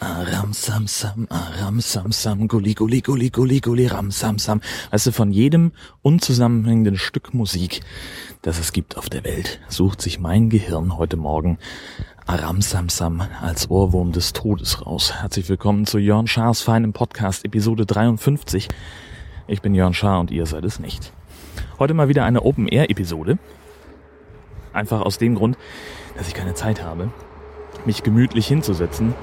Aram sam sam, aram sam sam, guli guli guli guli guli ram sam sam. Weißt du, von jedem unzusammenhängenden Stück Musik, das es gibt auf der Welt, sucht sich mein Gehirn heute Morgen Aram Sam Sam als Ohrwurm des Todes raus. Herzlich willkommen zu Jörn Schars feinem Podcast, Episode 53. Ich bin Jörn Schaar und ihr seid es nicht. Heute mal wieder eine Open-Air-Episode. Einfach aus dem Grund, dass ich keine Zeit habe, mich gemütlich hinzusetzen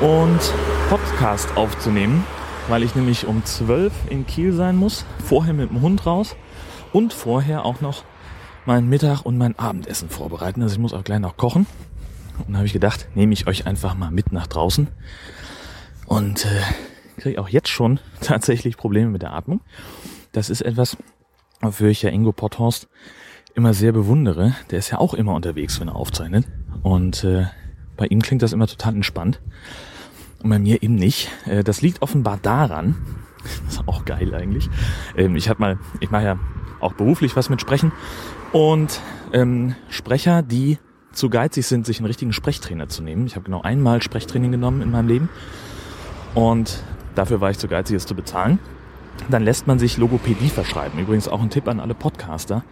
und Podcast aufzunehmen, weil ich nämlich um 12 in Kiel sein muss, vorher mit dem Hund raus und vorher auch noch mein Mittag und mein Abendessen vorbereiten. Also ich muss auch gleich noch kochen. Und habe ich gedacht, nehme ich euch einfach mal mit nach draußen. Und äh, kriege auch jetzt schon tatsächlich Probleme mit der Atmung. Das ist etwas, wofür ich ja Ingo Potthorst immer sehr bewundere. Der ist ja auch immer unterwegs, wenn er aufzeichnet. Und äh, bei ihm klingt das immer total entspannt. Und bei mir eben nicht. Äh, das liegt offenbar daran, das ist auch geil eigentlich. Ähm, ich habe mal, ich mache ja auch beruflich was mit Sprechen. Und ähm, Sprecher, die zu geizig sind, sich einen richtigen Sprechtrainer zu nehmen. Ich habe genau einmal Sprechtraining genommen in meinem Leben. Und dafür war ich zu geizig, es zu bezahlen. Dann lässt man sich Logopädie verschreiben. Übrigens auch ein Tipp an alle Podcaster,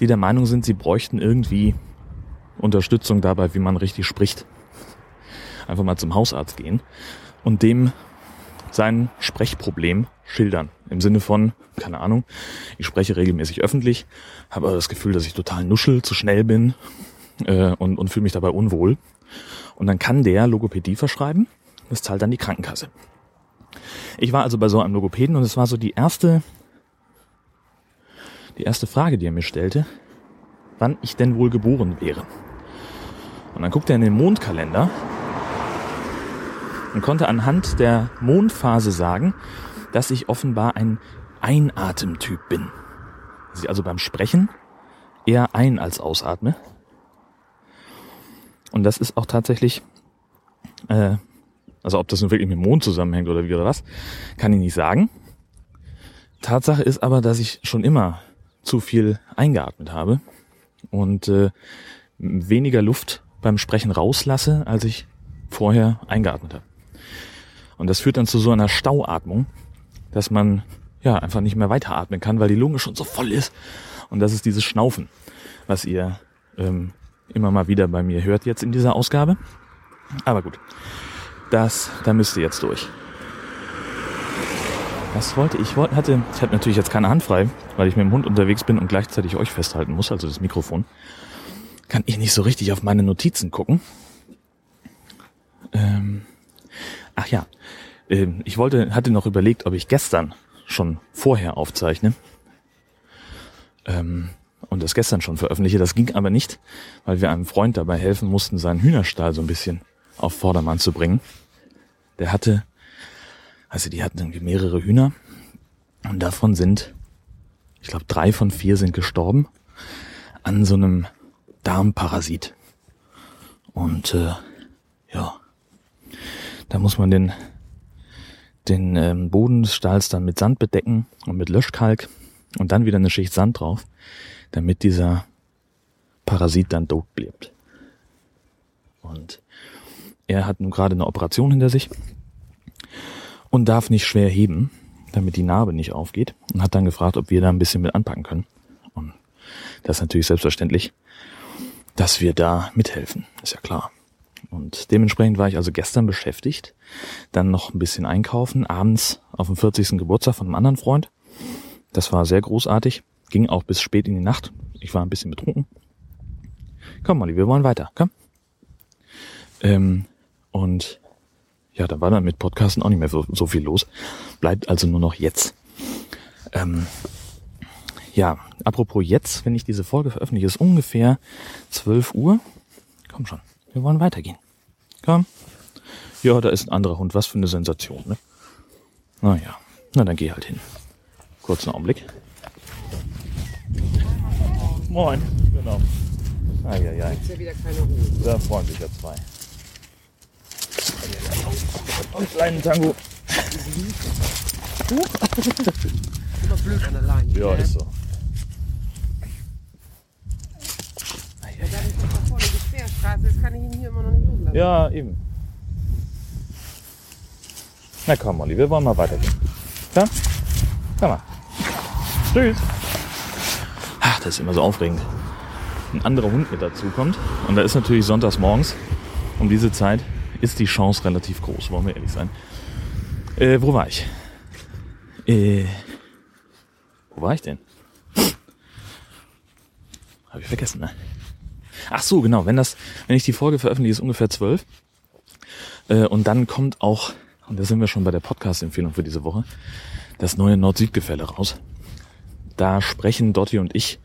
die der Meinung sind, sie bräuchten irgendwie Unterstützung dabei, wie man richtig spricht. Einfach mal zum Hausarzt gehen und dem sein Sprechproblem schildern. Im Sinne von, keine Ahnung, ich spreche regelmäßig öffentlich, habe aber das Gefühl, dass ich total nuschel, zu schnell bin äh, und, und fühle mich dabei unwohl. Und dann kann der Logopädie verschreiben. Das zahlt dann die Krankenkasse. Ich war also bei so einem Logopäden und es war so die erste, die erste Frage, die er mir stellte, wann ich denn wohl geboren wäre. Und dann guckte er in den Mondkalender und konnte anhand der Mondphase sagen, dass ich offenbar ein Einatemtyp bin. Dass ich also beim Sprechen eher ein als ausatme. Und das ist auch tatsächlich, äh, also ob das nun wirklich mit dem Mond zusammenhängt oder wie oder was, kann ich nicht sagen. Tatsache ist aber, dass ich schon immer zu viel eingeatmet habe und äh, weniger Luft beim Sprechen rauslasse, als ich vorher eingeatmet habe. Und das führt dann zu so einer Stauatmung, dass man ja einfach nicht mehr weiteratmen kann, weil die Lunge schon so voll ist. Und das ist dieses Schnaufen, was ihr ähm, immer mal wieder bei mir hört jetzt in dieser Ausgabe. Aber gut, das, da müsst ihr jetzt durch. Was wollte ich? wollte, hatte, ich habe natürlich jetzt keine Hand frei, weil ich mit dem Hund unterwegs bin und gleichzeitig euch festhalten muss, also das Mikrofon. Kann ich nicht so richtig auf meine Notizen gucken. Ähm, ach ja, ähm, ich wollte, hatte noch überlegt, ob ich gestern schon vorher aufzeichne. Ähm, und das gestern schon veröffentliche. Das ging aber nicht, weil wir einem Freund dabei helfen mussten, seinen Hühnerstall so ein bisschen auf Vordermann zu bringen. Der hatte, also die hatten irgendwie mehrere Hühner und davon sind, ich glaube, drei von vier sind gestorben an so einem Darmparasit. Und äh, ja, da muss man den den ähm, Boden des Stalls dann mit Sand bedecken und mit Löschkalk und dann wieder eine Schicht Sand drauf damit dieser Parasit dann tot bleibt. Und er hat nun gerade eine Operation hinter sich und darf nicht schwer heben, damit die Narbe nicht aufgeht und hat dann gefragt, ob wir da ein bisschen mit anpacken können. Und das ist natürlich selbstverständlich, dass wir da mithelfen, ist ja klar. Und dementsprechend war ich also gestern beschäftigt, dann noch ein bisschen einkaufen, abends auf dem 40. Geburtstag von einem anderen Freund. Das war sehr großartig. Ging auch bis spät in die Nacht. Ich war ein bisschen betrunken. Komm, Molly, wir wollen weiter. Komm. Ähm, und ja, da war dann mit Podcasten auch nicht mehr so, so viel los. Bleibt also nur noch jetzt. Ähm, ja, apropos jetzt, wenn ich diese Folge veröffentliche, ist ungefähr 12 Uhr. Komm schon, wir wollen weitergehen. Komm. Ja, da ist ein anderer Hund. Was für eine Sensation, ne? Naja, na dann geh halt hin. Kurzen Augenblick. Moin. Genau. Eieiei. Ist ja wieder keine Ruhe. Da freuen sich ja zwei. Und kleinen Tango. Immer blöd an der Leine. Ja, ist so. Ja, da ist doch da vorne die Querstraße, das kann ich ihn hier immer noch nicht hochlassen. Ja, eben. Na komm, Molly, wir wollen mal weitergehen. Ja? Komm mal. Tschüss. Ach, das ist immer so aufregend. Ein anderer Hund mit dazu kommt. Und da ist natürlich sonntags morgens um diese Zeit ist die Chance relativ groß, wollen wir ehrlich sein. Äh, wo war ich? Äh, wo war ich denn? Habe ich vergessen, ne? Ach so, genau. Wenn das, wenn ich die Folge veröffentliche, ist ungefähr zwölf. Äh, und dann kommt auch, und da sind wir schon bei der Podcast-Empfehlung für diese Woche, das neue Nord-Süd-Gefälle raus. Da sprechen Dotti und ich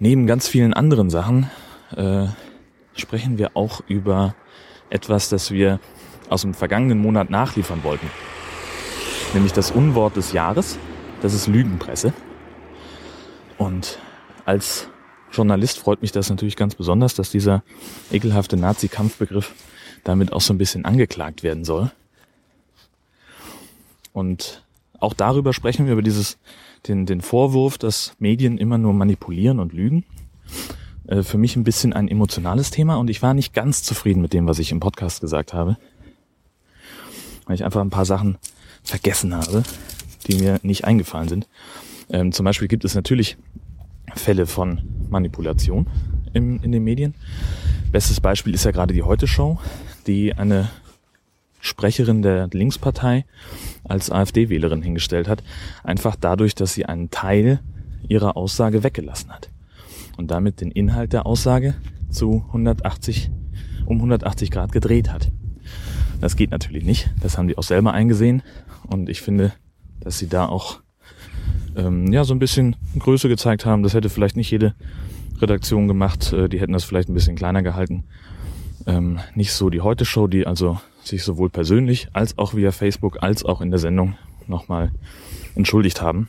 neben ganz vielen anderen Sachen, äh, sprechen wir auch über etwas, das wir aus dem vergangenen Monat nachliefern wollten. Nämlich das Unwort des Jahres. Das ist Lügenpresse. Und als Journalist freut mich das natürlich ganz besonders, dass dieser ekelhafte Nazi-Kampfbegriff damit auch so ein bisschen angeklagt werden soll. Und auch darüber sprechen wir, über dieses, den, den Vorwurf, dass Medien immer nur manipulieren und lügen. Äh, Für mich ein bisschen ein emotionales Thema und ich war nicht ganz zufrieden mit dem, was ich im Podcast gesagt habe. Weil ich einfach ein paar Sachen vergessen habe, die mir nicht eingefallen sind. Ähm, zum Beispiel gibt es natürlich Fälle von Manipulation im, in den Medien. Bestes Beispiel ist ja gerade die Heute-Show, die eine Sprecherin der Linkspartei als AfD-Wählerin hingestellt hat, einfach dadurch, dass sie einen Teil ihrer Aussage weggelassen hat und damit den Inhalt der Aussage zu 180 um 180 Grad gedreht hat. Das geht natürlich nicht. Das haben die auch selber eingesehen und ich finde, dass sie da auch ähm, ja so ein bisschen Größe gezeigt haben. Das hätte vielleicht nicht jede Redaktion gemacht. Äh, die hätten das vielleicht ein bisschen kleiner gehalten. Ähm, nicht so die Heute-Show, die also sich sowohl persönlich als auch via Facebook als auch in der Sendung nochmal entschuldigt haben.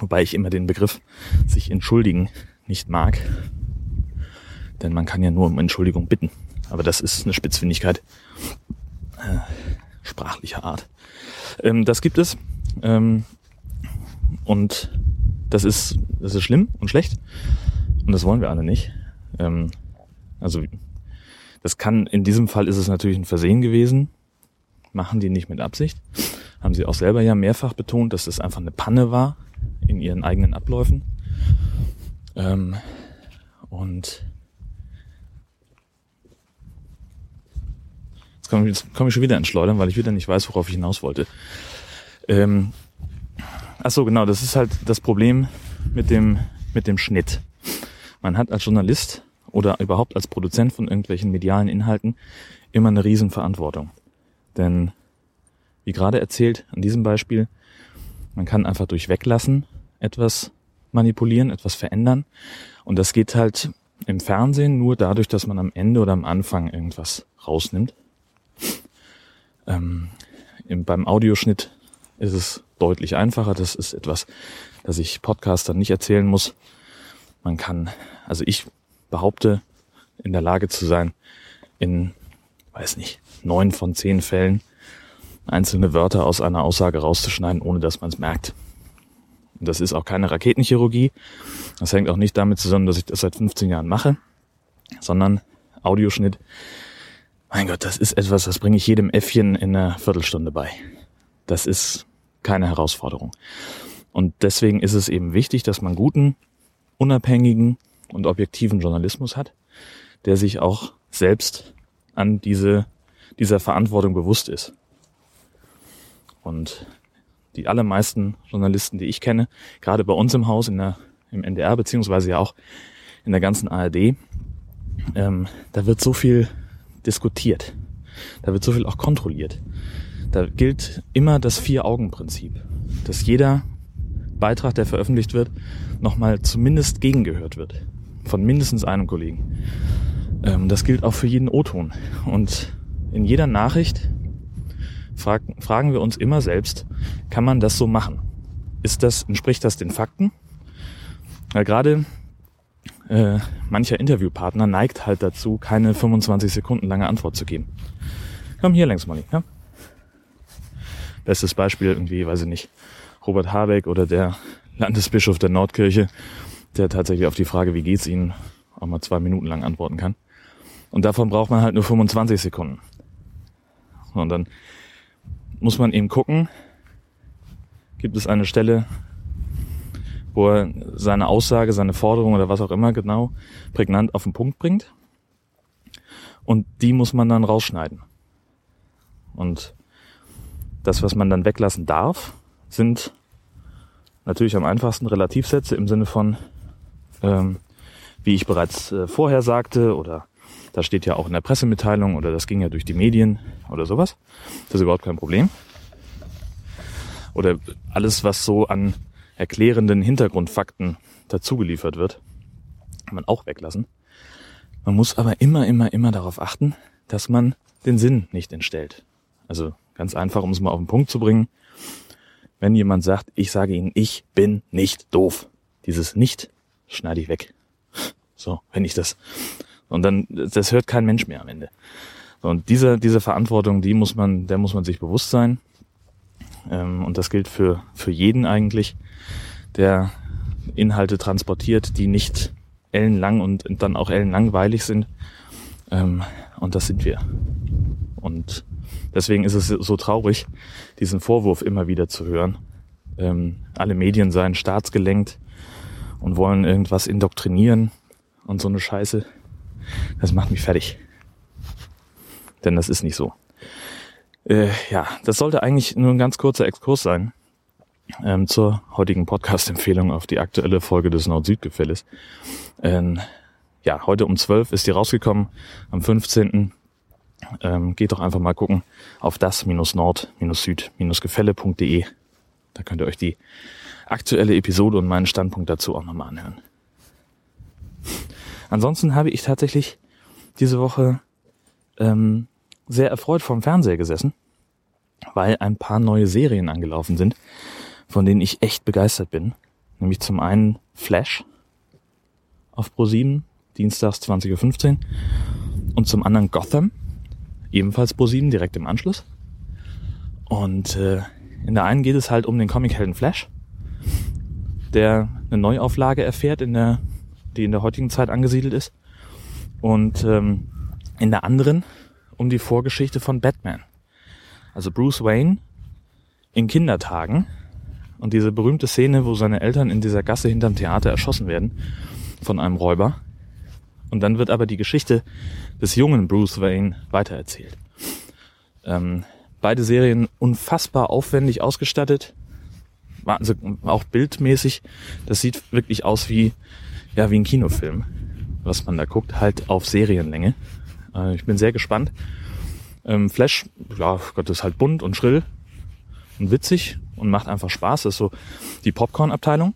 Wobei ich immer den Begriff sich entschuldigen nicht mag. Denn man kann ja nur um Entschuldigung bitten. Aber das ist eine Spitzfindigkeit äh, sprachlicher Art. Ähm, das gibt es. Ähm, und das ist, das ist schlimm und schlecht. Und das wollen wir alle nicht. Ähm, also das kann, in diesem Fall ist es natürlich ein Versehen gewesen. Machen die nicht mit Absicht. Haben sie auch selber ja mehrfach betont, dass das einfach eine Panne war in ihren eigenen Abläufen. Ähm, und jetzt komme ich, komme ich schon wieder ins Schleudern, weil ich wieder nicht weiß, worauf ich hinaus wollte. Ähm, ach so, genau, das ist halt das Problem mit dem, mit dem Schnitt. Man hat als Journalist oder überhaupt als Produzent von irgendwelchen medialen Inhalten immer eine Riesenverantwortung. Denn, wie gerade erzählt, an diesem Beispiel, man kann einfach durch Weglassen etwas manipulieren, etwas verändern. Und das geht halt im Fernsehen nur dadurch, dass man am Ende oder am Anfang irgendwas rausnimmt. Ähm, im, beim Audioschnitt ist es deutlich einfacher. Das ist etwas, das ich Podcastern nicht erzählen muss. Man kann, also ich behaupte, in der Lage zu sein, in, weiß nicht, neun von zehn Fällen einzelne Wörter aus einer Aussage rauszuschneiden, ohne dass man es merkt. Und das ist auch keine Raketenchirurgie. Das hängt auch nicht damit zusammen, dass ich das seit 15 Jahren mache, sondern Audioschnitt. Mein Gott, das ist etwas, das bringe ich jedem Äffchen in einer Viertelstunde bei. Das ist keine Herausforderung. Und deswegen ist es eben wichtig, dass man guten, unabhängigen und objektiven Journalismus hat, der sich auch selbst an diese, dieser Verantwortung bewusst ist. Und die allermeisten Journalisten, die ich kenne, gerade bei uns im Haus, in der, im NDR, beziehungsweise ja auch in der ganzen ARD, ähm, da wird so viel diskutiert. Da wird so viel auch kontrolliert. Da gilt immer das Vier-Augen-Prinzip, dass jeder Beitrag, der veröffentlicht wird, nochmal zumindest gegengehört wird. Von mindestens einem Kollegen. Ähm, das gilt auch für jeden O-Ton. Und in jeder Nachricht frag, fragen wir uns immer selbst, kann man das so machen? Ist das, entspricht das den Fakten? Weil gerade äh, mancher Interviewpartner neigt halt dazu, keine 25 Sekunden lange Antwort zu geben. Komm hier längs, Molly. Ja? Bestes Beispiel irgendwie, weiß ich nicht, Robert Habeck oder der Landesbischof der Nordkirche, der tatsächlich auf die Frage, wie geht's Ihnen, auch mal zwei Minuten lang antworten kann. Und davon braucht man halt nur 25 Sekunden. Und dann muss man eben gucken, gibt es eine Stelle, wo er seine Aussage, seine Forderung oder was auch immer genau prägnant auf den Punkt bringt. Und die muss man dann rausschneiden. Und das, was man dann weglassen darf, sind natürlich am einfachsten Relativsätze im Sinne von, ähm, wie ich bereits äh, vorher sagte, oder das steht ja auch in der Pressemitteilung, oder das ging ja durch die Medien oder sowas. Das ist überhaupt kein Problem. Oder alles, was so an erklärenden Hintergrundfakten dazugeliefert wird, kann man auch weglassen. Man muss aber immer, immer, immer darauf achten, dass man den Sinn nicht entstellt. Also ganz einfach, um es mal auf den Punkt zu bringen. Wenn jemand sagt, ich sage Ihnen, ich bin nicht doof. Dieses nicht schneide ich weg. So, wenn ich das. Und dann, das hört kein Mensch mehr am Ende. Und diese, diese Verantwortung, die muss man, der muss man sich bewusst sein. Ähm, und das gilt für, für jeden eigentlich, der Inhalte transportiert, die nicht ellenlang und dann auch ellenlangweilig sind. Ähm, und das sind wir. Und deswegen ist es so traurig, diesen Vorwurf immer wieder zu hören. Ähm, alle Medien seien staatsgelenkt und wollen irgendwas indoktrinieren und so eine Scheiße. Das macht mich fertig. Denn das ist nicht so. Äh, ja, das sollte eigentlich nur ein ganz kurzer Exkurs sein ähm, zur heutigen Podcast-Empfehlung auf die aktuelle Folge des Nord-Süd-Gefälles. Ähm, ja, heute um 12 ist die rausgekommen, am 15. Ähm, geht doch einfach mal gucken auf das-nord-süd-gefälle.de. Da könnt ihr euch die aktuelle Episode und meinen Standpunkt dazu auch nochmal anhören. Ansonsten habe ich tatsächlich diese Woche ähm, sehr erfreut vorm Fernseher gesessen, weil ein paar neue Serien angelaufen sind, von denen ich echt begeistert bin. Nämlich zum einen Flash auf Pro7, dienstags 20.15 Uhr. Und zum anderen Gotham, ebenfalls Pro7, direkt im Anschluss. Und äh, in der einen geht es halt um den Comichelden Flash, der eine Neuauflage erfährt, in der, die in der heutigen Zeit angesiedelt ist. Und ähm, in der anderen um die Vorgeschichte von Batman. Also Bruce Wayne in Kindertagen und diese berühmte Szene, wo seine Eltern in dieser Gasse hinterm Theater erschossen werden von einem Räuber. Und dann wird aber die Geschichte des jungen Bruce Wayne weitererzählt. Ähm, beide Serien unfassbar aufwendig ausgestattet, also auch bildmäßig. Das sieht wirklich aus wie ja wie ein Kinofilm, was man da guckt, halt auf Serienlänge. Äh, ich bin sehr gespannt. Ähm, Flash, ja Gott, ist halt bunt und schrill und witzig und macht einfach Spaß. Das ist so die Popcorn-Abteilung.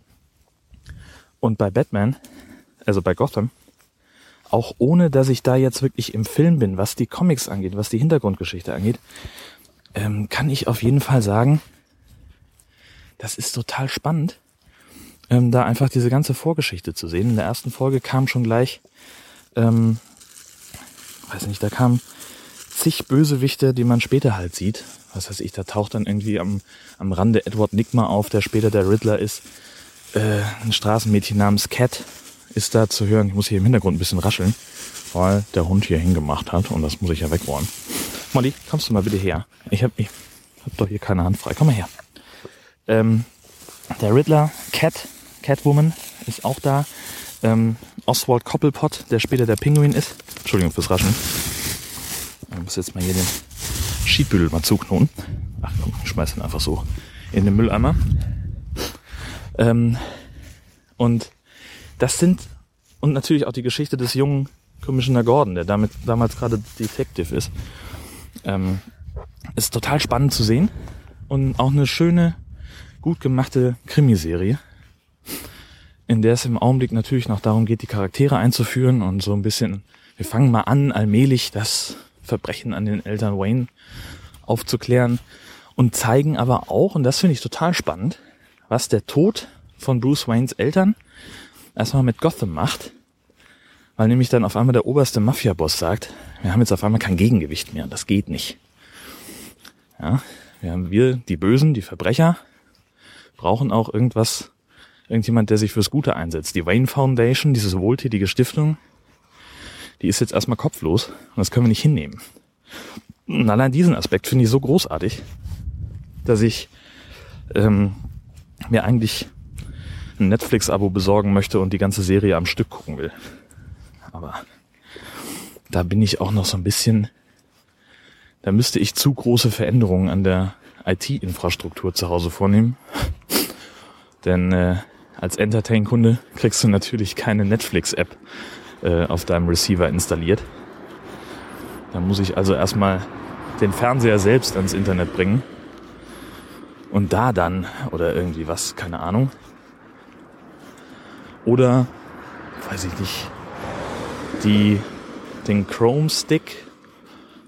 Und bei Batman, also bei Gotham, auch ohne dass ich da jetzt wirklich im Film bin, was die Comics angeht, was die Hintergrundgeschichte angeht, ähm, kann ich auf jeden Fall sagen, das ist total spannend, ähm, da einfach diese ganze Vorgeschichte zu sehen. In der ersten Folge kam schon gleich, ähm, weiß nicht, da kamen zig Bösewichte, die man später halt sieht. Was weiß ich, da taucht dann irgendwie am, am Rande Edward Nigma auf, der später der Riddler ist. Äh, ein Straßenmädchen namens Cat ist da zu hören. Ich muss hier im Hintergrund ein bisschen rascheln, weil der Hund hier hingemacht hat und das muss ich ja wegräumen. Molly, kommst du mal bitte her? Ich hab, ich hab doch hier keine Hand frei. Komm mal her. Ähm, der Riddler, Cat, Catwoman ist auch da. Ähm, Oswald Cobblepot, der später der Pinguin ist. Entschuldigung fürs Raschen. Ich muss jetzt mal hier den Schiedbüttel mal zuknoten. Ach komm, ich schmeiß ihn einfach so in den Mülleimer. Ähm, und das sind, und natürlich auch die Geschichte des jungen Commissioner Gordon, der damit damals gerade Detective ist. Ähm, ist total spannend zu sehen und auch eine schöne, gut gemachte Krimiserie in der es im Augenblick natürlich noch darum geht, die Charaktere einzuführen und so ein bisschen, wir fangen mal an, allmählich das Verbrechen an den Eltern Wayne aufzuklären und zeigen aber auch, und das finde ich total spannend, was der Tod von Bruce Waynes Eltern erstmal mit Gotham macht, weil nämlich dann auf einmal der oberste Mafia-Boss sagt, wir haben jetzt auf einmal kein Gegengewicht mehr, das geht nicht. Ja, Ja, wir, die Bösen, die Verbrecher, brauchen auch irgendwas, irgendjemand, der sich fürs Gute einsetzt. Die Wayne Foundation, diese wohltätige Stiftung, die ist jetzt erstmal kopflos und das können wir nicht hinnehmen. Und allein diesen Aspekt finde ich so großartig, dass ich ähm, mir eigentlich ein Netflix-Abo besorgen möchte und die ganze Serie am Stück gucken will. Aber da bin ich auch noch so ein bisschen, da müsste ich zu große Veränderungen an der IT-Infrastruktur zu Hause vornehmen. Denn äh, als Entertain-Kunde kriegst du natürlich keine Netflix-App äh, auf deinem Receiver installiert. Da muss ich also erstmal den Fernseher selbst ans Internet bringen. Und da dann, oder irgendwie was, keine Ahnung. Oder, weiß ich nicht, die, den Chrome Stick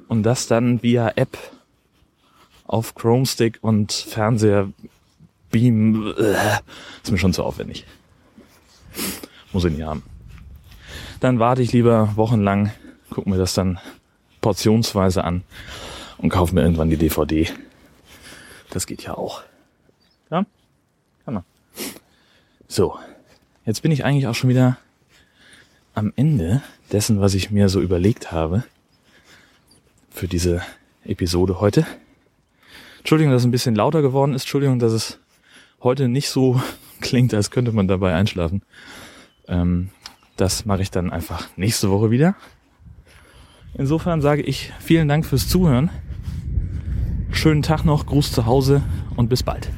und das dann via App auf Chrome Stick und Fernseher Beam. Äh, ist mir schon zu aufwendig. Muss ich nicht haben. Dann warte ich lieber wochenlang, gucke mir das dann portionsweise an und kaufe mir irgendwann die DVD. Das geht ja auch. Ja? Kann man. So. Jetzt bin ich eigentlich auch schon wieder am Ende dessen, was ich mir so überlegt habe für diese Episode heute. Entschuldigung, dass es ein bisschen lauter geworden ist. Entschuldigung, dass es heute nicht so klingt, als könnte man dabei einschlafen. Ähm, das mache ich dann einfach nächste Woche wieder. Insofern sage ich vielen Dank fürs Zuhören. Schönen Tag noch, Gruß zu Hause und bis bald.